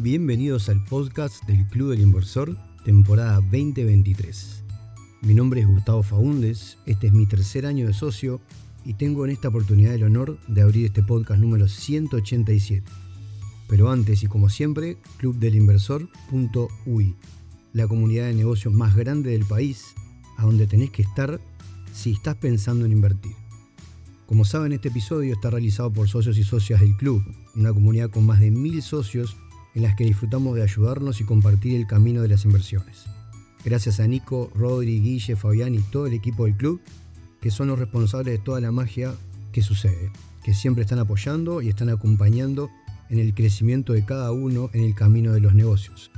Bienvenidos al podcast del Club del Inversor, temporada 2023. Mi nombre es Gustavo Faúndes, este es mi tercer año de socio y tengo en esta oportunidad el honor de abrir este podcast número 187. Pero antes y como siempre, clubdelinversor.ui, la comunidad de negocios más grande del país, a donde tenés que estar si estás pensando en invertir. Como saben, este episodio está realizado por socios y socias del club, una comunidad con más de mil socios en las que disfrutamos de ayudarnos y compartir el camino de las inversiones. Gracias a Nico, Rodri, Guille, Fabián y todo el equipo del club, que son los responsables de toda la magia que sucede, que siempre están apoyando y están acompañando en el crecimiento de cada uno en el camino de los negocios.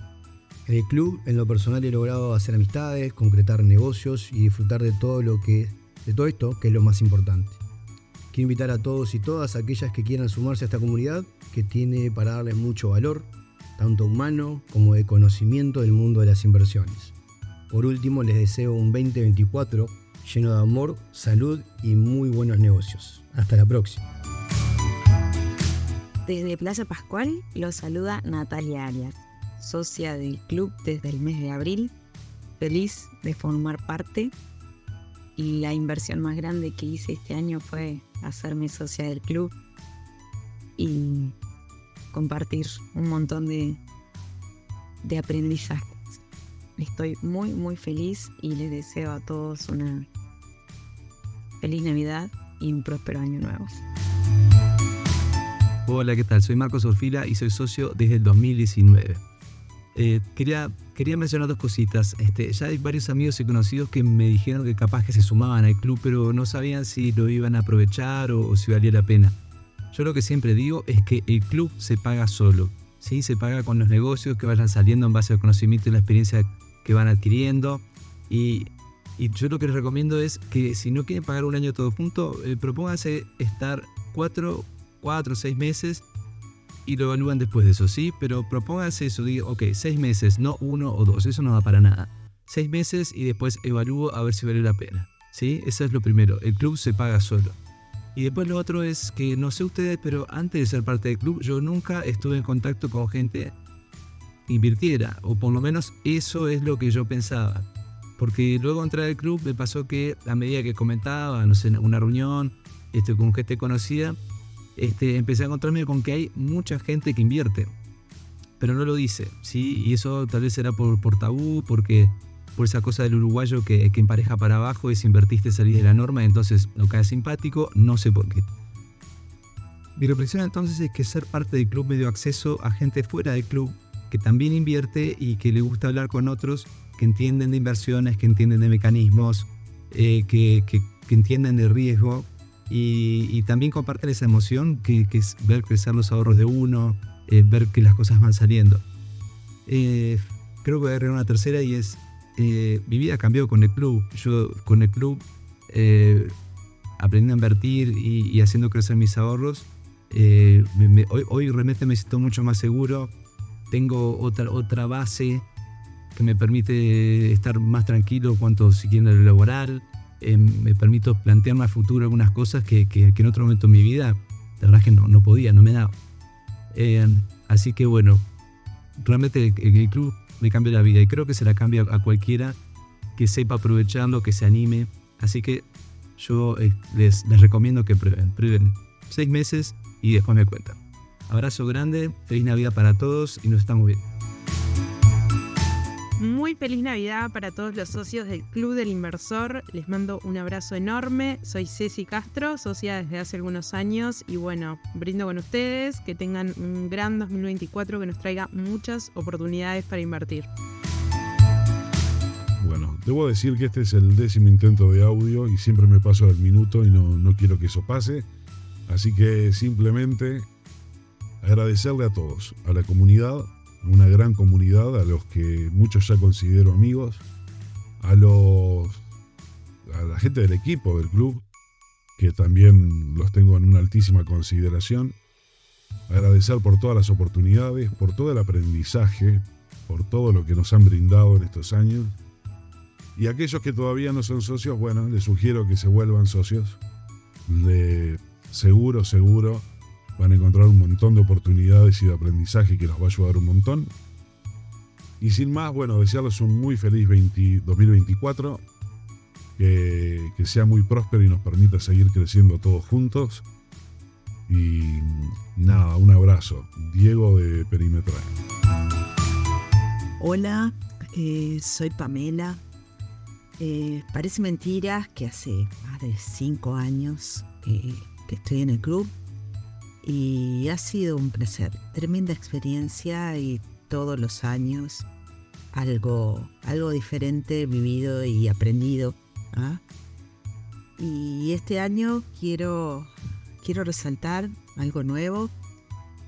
En el club, en lo personal, he logrado hacer amistades, concretar negocios y disfrutar de todo lo que de todo esto, que es lo más importante. Quiero invitar a todos y todas aquellas que quieran sumarse a esta comunidad, que tiene para darles mucho valor, tanto humano como de conocimiento del mundo de las inversiones. Por último, les deseo un 2024 lleno de amor, salud y muy buenos negocios. Hasta la próxima. Desde Plaza Pascual los saluda Natalia Arias, socia del club desde el mes de abril, feliz de formar parte y la inversión más grande que hice este año fue hacerme socia del club y compartir un montón de, de aprendizajes. Estoy muy, muy feliz y les deseo a todos una feliz Navidad y un próspero año nuevo. Hola, ¿qué tal? Soy Marcos Orfila y soy socio desde el 2019. Eh, quería, quería mencionar dos cositas. Este, ya hay varios amigos y conocidos que me dijeron que capaz que se sumaban al club, pero no sabían si lo iban a aprovechar o si valía la pena. Yo lo que siempre digo es que el club se paga solo. ¿sí? Se paga con los negocios que vayan saliendo en base al conocimiento y la experiencia que van adquiriendo. Y, yo lo que les recomiendo es que si no quieren pagar un año todo junto, eh, propónganse estar cuatro, cuatro, seis meses y lo evalúan después de eso, ¿sí? Pero propónganse eso, digo, ok, seis meses, no uno o dos, eso no va para nada. Seis meses y después evalúo a ver si vale la pena, ¿sí? Eso es lo primero, el club se paga solo. Y después lo otro es que no sé ustedes, pero antes de ser parte del club, yo nunca estuve en contacto con gente que invirtiera, o por lo menos eso es lo que yo pensaba. Porque luego entrar al club me pasó que a medida que comentaba, no sé, una reunión, este, con gente conocida, este, empecé a encontrarme con que hay mucha gente que invierte, pero no lo dice, ¿sí? Y eso tal vez será por, por tabú, porque por esa cosa del uruguayo que, que empareja para abajo es invertiste salir de la norma, entonces no cae simpático, no sé por qué. Mi reflexión entonces es que ser parte del club me dio acceso a gente fuera del club que también invierte y que le gusta hablar con otros que entienden de inversiones, que entienden de mecanismos, eh, que, que, entienden de riesgo y, también comparten esa emoción que, es ver crecer los ahorros de uno, eh, ver que las cosas van saliendo. Eh, creo que voy a agregar una tercera y es eh, mi vida cambió con el club. Yo con el club eh, aprendí a invertir y, haciendo crecer mis ahorros. Eh, hoy, realmente me siento mucho más seguro. Tengo otra, otra base que me permite estar más tranquilo cuanto siguiendo lo laboral. me permito plantearme a futuro algunas cosas que, en otro momento en mi vida, la verdad es que no, no podía, no me daba. así que bueno, realmente el club me cambió la vida y creo que se la cambia a cualquiera que sepa aprovecharlo, que se anime. Así que yo eh, les, les recomiendo que prueben, prueben seis meses y después me cuentan. Abrazo grande, feliz Navidad para todos y nos estamos viendo. Muy feliz Navidad para todos los socios del Club del Inversor. Les mando un abrazo enorme. Soy Ceci Castro, socia desde hace algunos años y bueno, brindo con ustedes que tengan un gran 2024 que nos traiga muchas oportunidades para invertir. Bueno, debo decir que este es el décimo intento de audio y siempre me paso del minuto y no, no quiero que eso pase. Así que simplemente agradecerle a todos, a la comunidad, una gran comunidad a los que muchos ya considero amigos, a los a la gente del equipo del club, que también los tengo en una altísima consideración. Agradecer por todas las oportunidades, por todo el aprendizaje, por todo lo que nos han brindado en estos años. Y aquellos que todavía no son socios, bueno, les sugiero que se vuelvan socios. Le, seguro, seguro van a encontrar un montón de oportunidades y de aprendizaje que los va a ayudar un montón. Y sin más, bueno, desearles un muy feliz 2024, que, que sea muy próspero y nos permita seguir creciendo todos juntos. Y nada, un abrazo. Diego de Perimetral. Hola, eh, soy Pamela. Eh, parece mentira que hace más de cinco años que estoy en el club y ha sido un placer, tremenda experiencia y todos los años algo, algo diferente vivido y aprendido. ¿ah? Y este año quiero, quiero resaltar algo nuevo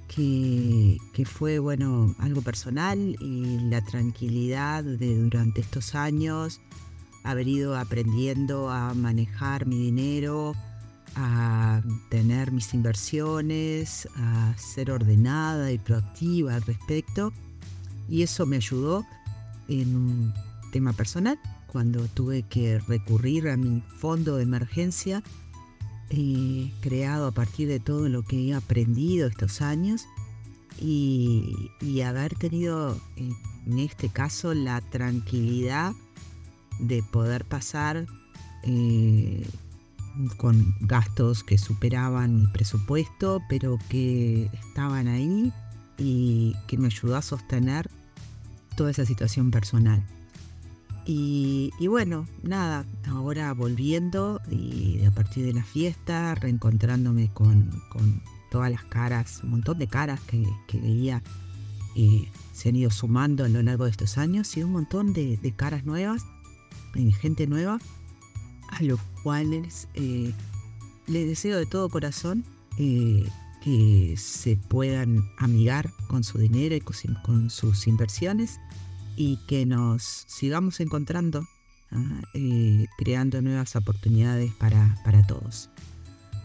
que, que, fue bueno algo personal y la tranquilidad de durante estos años haber ido aprendiendo a manejar mi dinero, a tener mis inversiones, a ser ordenada y proactiva al respecto. Y eso me ayudó en un tema personal, cuando tuve que recurrir a mi fondo de emergencia, eh, creado a partir de todo lo que he aprendido estos años y, haber tenido en este caso la tranquilidad de poder pasar eh, con gastos que superaban mi presupuesto, pero que estaban ahí y que me ayudó a sostener toda esa situación personal. Y, bueno, nada, ahora volviendo y a partir de la fiesta, reencontrándome con, todas las caras, un montón de caras que, veía y se han ido sumando a lo largo de estos años y un montón de, de caras nuevas, gente nueva a los cuales eh, les deseo de todo corazón eh, que se puedan amigar con su dinero y con, sus inversiones y que nos sigamos encontrando, ¿ah? eh, creando nuevas oportunidades para, para, todos.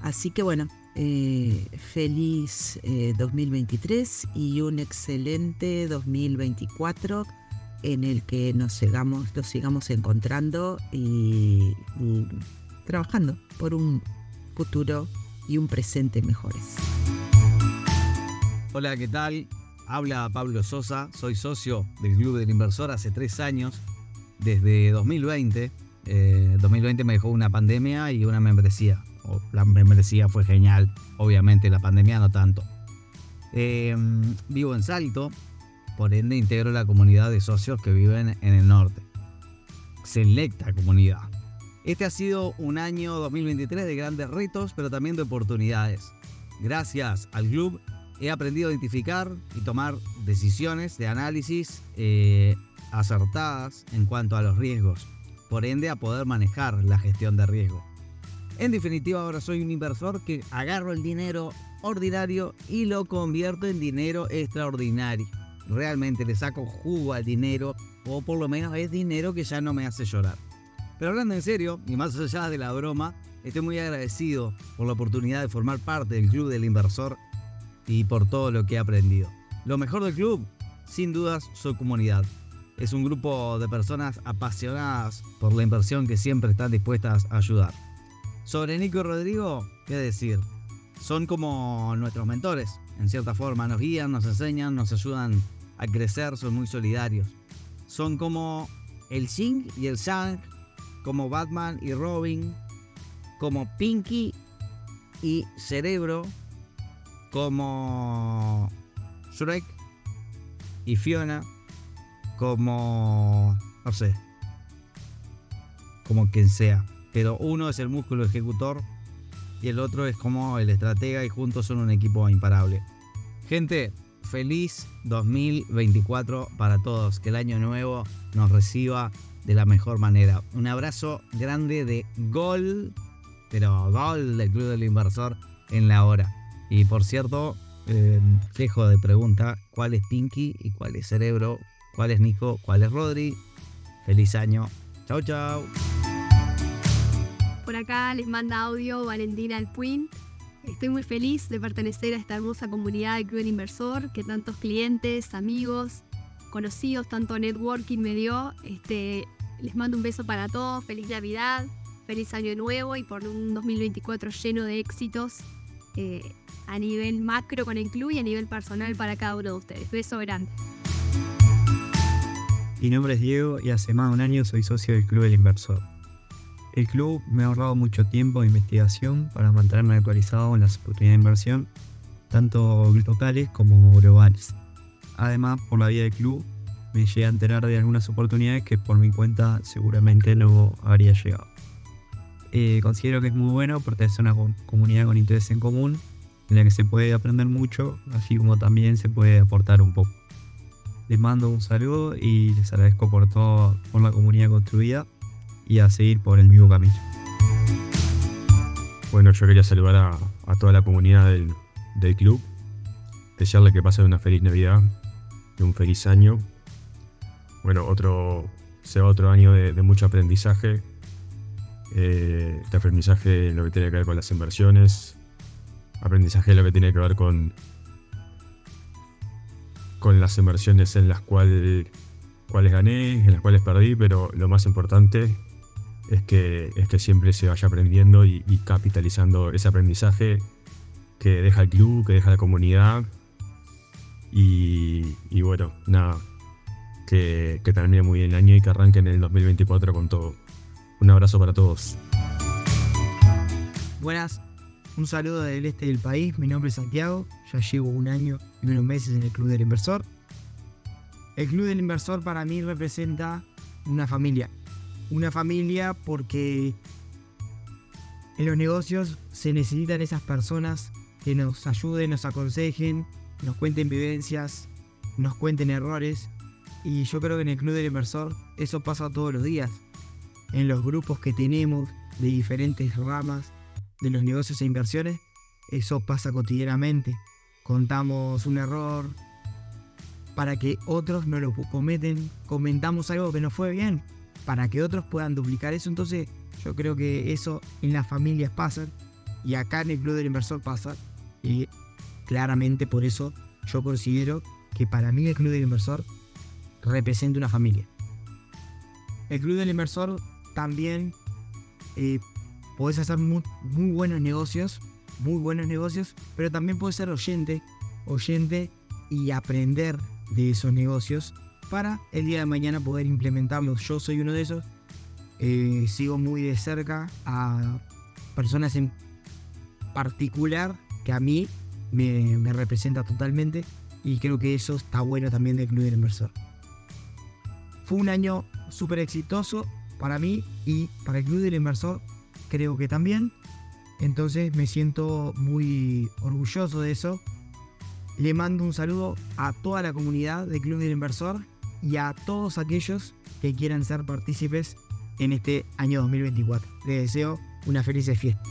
Así que bueno, feliz 2023 y un excelente 2024 en el que nos sigamos, los sigamos encontrando y, trabajando por un futuro y un presente mejores. Hola, ¿qué tal? Habla Pablo Sosa, soy socio del Club del Inversor hace tres años, desde 2020. 2020 eh, me dejó una pandemia y una membresía. La membresía fue genial, obviamente la pandemia no tanto. Eh, vivo en Salto, por ende integro la comunidad de socios que viven en el norte. Selecta comunidad. Este ha sido un año 2023 de grandes retos, pero también de oportunidades. Gracias al club he aprendido a identificar y tomar decisiones de análisis eh, acertadas en cuanto a los riesgos, por ende a poder manejar la gestión de riesgo. En definitiva, ahora soy un inversor que agarro el dinero ordinario y lo convierto en dinero extraordinario realmente le saco jugo al dinero, o por lo menos es dinero que ya no me hace llorar. Pero hablando en serio, y más allá de la broma, estoy muy agradecido por la oportunidad de formar parte del Club del Inversor y por todo lo que he aprendido. Lo mejor del club, sin dudas, su comunidad. Es un grupo de personas apasionadas por la inversión que siempre están dispuestas a ayudar. Sobre Nico y Rodrigo, ¿qué decir? Son como nuestros mentores, en cierta forma, nos guían, nos enseñan, nos ayudan a crecer son muy solidarios. Son como el Xing y el Shang, como Batman y Robin, como Pinky y Cerebro, como Shrek y Fiona, como, no sé, como quien sea. Pero uno es el músculo ejecutor y el otro es como el estratega y juntos son un equipo imparable. Gente, feliz 2024 para todos. Que el año nuevo nos reciba de la mejor manera. Un abrazo grande de gol, pero gol del Club del Inversor en la hora. Y por cierto, eh, dejo de pregunta, ¿cuál es Pinky y cuál es Cerebro? ¿Cuál es Nico? ¿Cuál es Rodri? Feliz año. Chau, chau. Por acá les manda audio Valentina Alpuin. Estoy muy feliz de pertenecer a esta hermosa comunidad de Club Inversor que tantos clientes, amigos, conocidos, tanto networking me dio. Este, les mando un beso para todos, feliz Navidad, feliz año nuevo y por un 2024 lleno de éxitos eh, a nivel macro con el club y a nivel personal para cada uno de ustedes. Beso grande. Mi nombre es Diego y hace más de un año soy socio del Club del Inversor. El club me ha ahorrado mucho tiempo de investigación para mantenerme actualizado en las oportunidades de inversión, tanto locales como globales. Además, por la vía del club, me llegué a enterar de algunas oportunidades que por mi cuenta seguramente no habría llegado. Eh, considero que es muy bueno porque es una comunidad con interés en común, en la que se puede aprender mucho, así como también se puede aportar un poco. Les mando un saludo y les agradezco por todo, por la comunidad construida y a seguir por el mismo camino. Bueno, yo quería saludar a, toda la comunidad del, club, desearle que pasen una feliz Navidad y un feliz año. Bueno, otro, sea otro año de, mucho aprendizaje. Eh, este aprendizaje lo que tiene que ver con las inversiones, aprendizaje lo que tiene que ver con, con las inversiones en las cuales, cuales gané, en las cuales perdí, pero lo más importante es que, es que siempre se vaya aprendiendo y, capitalizando ese aprendizaje que deja el club, que deja la comunidad. Y, bueno, nada, que, que termine muy bien el año y que arranque en el 2024 con todo. Un abrazo para todos. Buenas, un saludo del este del país, mi nombre es Santiago, ya llevo un año y unos meses en el Club del Inversor. El Club del Inversor para mí representa una familia, una familia porque en los negocios se necesitan esas personas que nos ayuden, nos aconsejen, nos cuenten vivencias, nos cuenten errores. Y yo creo que en el Club del Inversor eso pasa todos los días. En los grupos que tenemos de diferentes ramas de los negocios e inversiones, eso pasa cotidianamente. Contamos un error para que otros no lo cometen, comentamos algo que no fue bien, para que otros puedan duplicar eso. Entonces yo creo que eso en las familias pasa y acá en el Club del Inversor pasa. Y claramente por eso yo considero que para mí el Club del Inversor representa una familia. El Club del Inversor también eh, podés hacer muy, muy, buenos negocios, muy buenos negocios, pero también puedes ser oyente, oyente y aprender de esos negocios para el día de mañana poder implementarlos. Yo soy uno de esos. Eh, sigo muy de cerca a personas en particular que a mí me, representa totalmente y creo que eso está bueno también de Club del Inversor. Fue un año súper exitoso para mí y para el Club del Inversor creo que también. Entonces me siento muy orgulloso de eso. Le mando un saludo a toda la comunidad del Club del Inversor y a todos aquellos que quieran ser partícipes en este año 2024. Les deseo una feliz fiesta.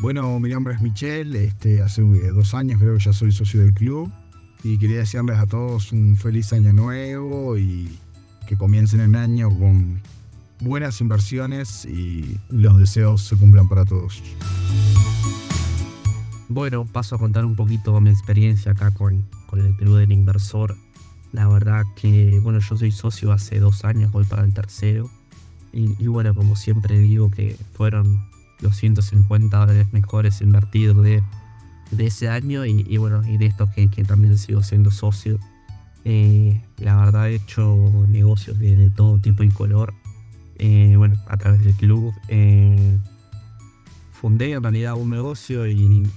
Bueno, mi nombre es Michelle, este, hace eh, dos años creo que ya soy socio del club y quería desearles a todos un feliz año nuevo y que comiencen el año con buenas inversiones y los deseos se cumplan para todos. Bueno, paso a contar un poquito mi experiencia acá con, con el Club del Inversor. La verdad que, bueno, yo soy socio hace dos años, voy para el tercero. Y, bueno, como siempre digo que fueron los 150 dólares mejores invertidos de, de ese año y, bueno, y de estos que, también sigo siendo socio. Eh, la verdad he hecho negocios de, todo tipo y color. Eh, bueno, a través del club. Eh, fundé en realidad un negocio y,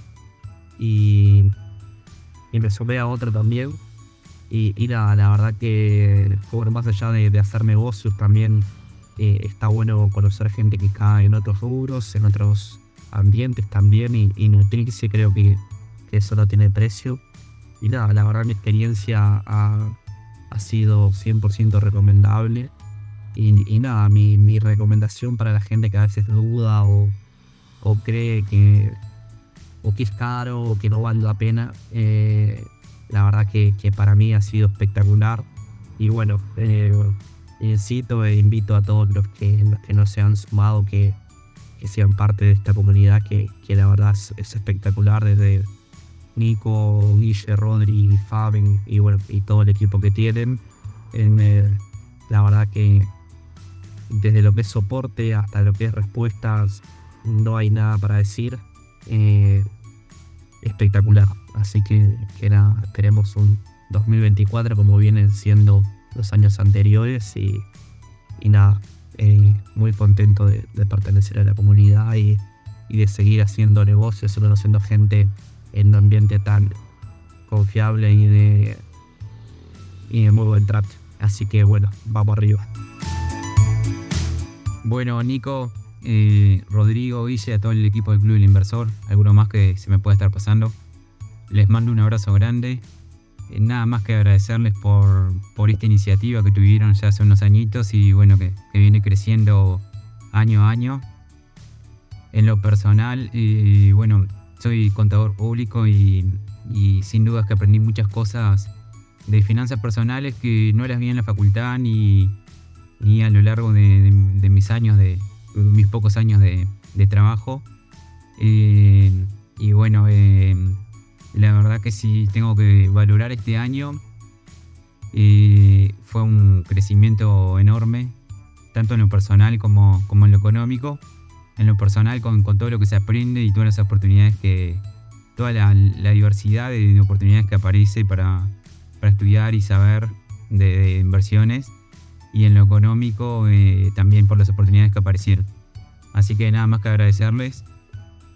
y, y me sumé a otro también y, la verdad que más allá de, hacer negocios también eh, está bueno conocer gente que cae en otros rubros, en otros ambientes también y, nutrirse, creo que, eso no tiene precio. Y nada, la verdad mi experiencia ha, sido 100% recomendable. Y, nada, mi, recomendación para la gente que a veces duda o, cree que, o que es caro o que no vale la pena, eh, la verdad que, para mí ha sido espectacular. Y bueno, eh, incito e invito a todos los que, que no se han sumado que, sean parte de esta comunidad que, la verdad es, espectacular desde Nico, Guille, Rodri, Faben y bueno, y todo el equipo que tienen. Eh, la verdad que desde lo que es soporte hasta lo que es respuestas no hay nada para decir. eh, espectacular. Así que, que nada, esperemos un 2024 como vienen siendo los años anteriores y, y nada, eh, muy contento de, pertenecer a la comunidad y, y, de seguir haciendo negocios conociendo gente en un ambiente tan confiable y de, y de muy buen trato. Así que bueno, vamos arriba. Bueno, Nico, eh, Rodrigo, Guille, a todo el equipo del Club del Inversor, alguno más que se me puede estar pasando. Les mando un abrazo grande. Eh, nada más que agradecerles por, por, esta iniciativa que tuvieron ya hace unos añitos y bueno, que, que viene creciendo año a año. En lo personal, eh, bueno, soy contador público y, sin dudas que aprendí muchas cosas de finanzas personales que no las vi en la facultad ni, ni a lo largo de mis años, de mis pocos años de, trabajo. Eh, y bueno, eh, la verdad que sí tengo que valorar este año. Eh, fue un crecimiento enorme, tanto en lo personal como, como en lo económico. En lo personal con, todo lo que se aprende y todas las oportunidades que, toda la, diversidad de oportunidades que aparece para, para estudiar y saber de inversiones y en lo económico eh, también por las oportunidades que aparecieron. Así que nada más que agradecerles.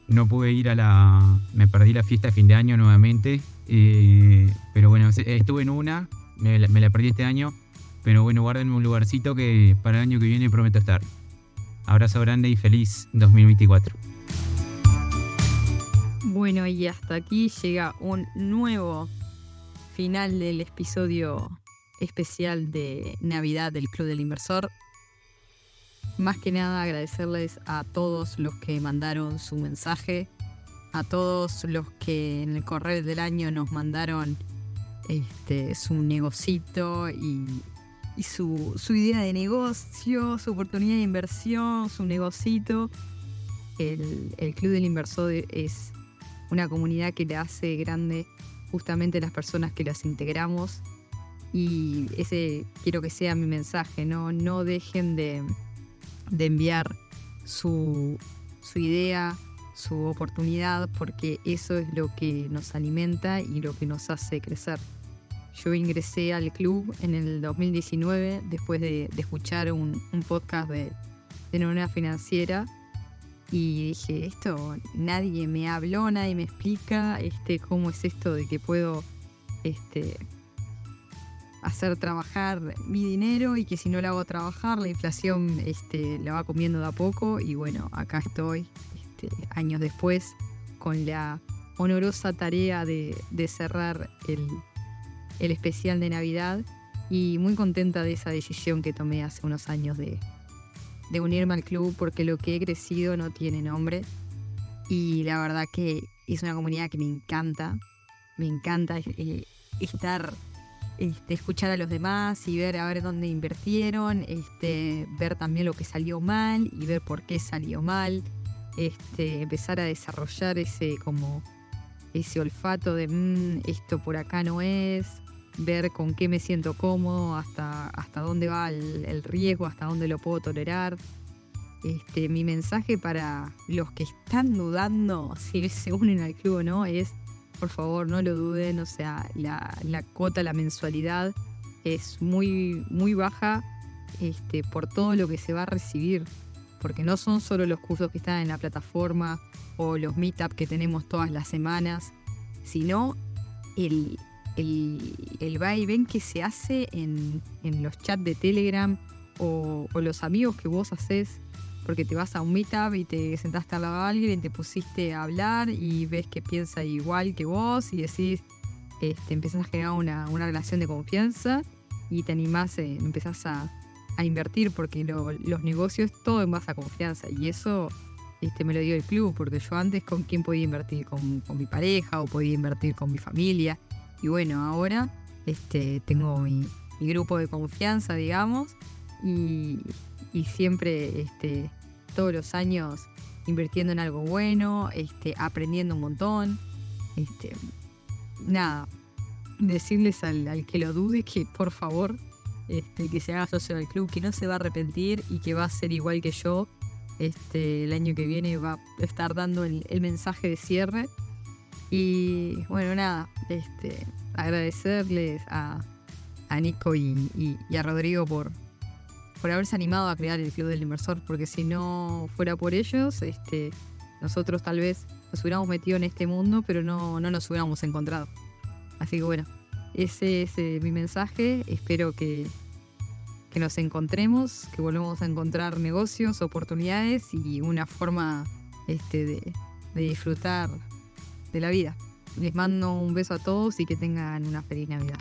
No pude ir a la... Me perdí la fiesta de fin de año nuevamente. Eh, pero bueno, estuve en una. Me la, me la, perdí este año. Pero bueno, guárdenme un lugarcito que para el año que viene prometo estar. Abrazo grande y feliz 2024. Bueno, y hasta aquí llega un nuevo final del episodio especial de Navidad del Club del Inversor. Más que nada agradecerles a todos los que mandaron su mensaje, a todos los que en el correo del año nos mandaron este, su negocito y, su, su, idea de negocio, su oportunidad de inversión, su negocito. El Club del Inversor es una comunidad que le hace grande justamente las personas que las integramos y ese quiero que sea mi mensaje, no, no dejen de, de enviar su, su, idea, su oportunidad, porque eso es lo que nos alimenta y lo que nos hace crecer. Yo ingresé al club en el 2019 después de, escuchar un, podcast de, de Financiera y dije, esto nadie me habló, nadie me explica este, cómo es esto de que puedo este, hacer trabajar mi dinero y que si no lo hago trabajar, la inflación este, la va comiendo de a poco. Y bueno, acá estoy, este, años después, con la honorosa tarea de, cerrar el, especial de Navidad y muy contenta de esa decisión que tomé hace unos años de, de unirme al club porque lo que he crecido no tiene nombre. Y la verdad que es una comunidad que me encanta, me encanta eh, estar este, escuchar a los demás y ver a ver dónde invirtieron, este, ver también lo que salió mal y ver por qué salió mal, este, empezar a desarrollar ese como ese olfato de mmm, esto por acá no es, ver con qué me siento cómodo, hasta, hasta dónde va el, riesgo, hasta dónde lo puedo tolerar. Mi mensaje para los que están dudando si se unen al club o no es por favor, no lo duden, o sea, la, la cuota, la mensualidad es muy, muy baja este, por todo lo que se va a recibir, porque no son solo los cursos que están en la plataforma o los meetups que tenemos todas las semanas, sino el, el, el va y ven que se hace en, en los chats de Telegram o, o, los amigos que vos haces porque te vas a un meetup y te sentaste al lado de alguien y te pusiste a hablar y ves que piensa igual que vos y decís, este, empezás a generar una, una relación de confianza y te animás, eh, empezás a, a, invertir porque lo, los negocios todo en base a confianza y eso este, me lo dio el club porque yo antes con quién podía invertir, con, con mi pareja o podía invertir con mi familia y bueno, ahora este, tengo mi, mi grupo de confianza, digamos, y, y siempre este, todos los años invirtiendo en algo bueno, este, aprendiendo un montón. Este, nada, decirles al, que lo dude que por favor este, que se haga socio del club, que no se va a arrepentir y que va a ser igual que yo Este, el año que viene va a estar dando el, mensaje de cierre. Y bueno, nada, este, agradecerles a, a Nico y- y a Rodrigo por, por haberse animado a crear el Club del Inversor, porque si no fuera por ellos, este, nosotros tal vez nos hubiéramos metido en este mundo, pero no, no nos hubiéramos encontrado. Así que bueno, ese es eh, mi mensaje. Espero que, que nos encontremos, que volvamos a encontrar negocios, oportunidades y una forma este, de, de disfrutar de la vida. Les mando un beso a todos y que tengan una feliz Navidad.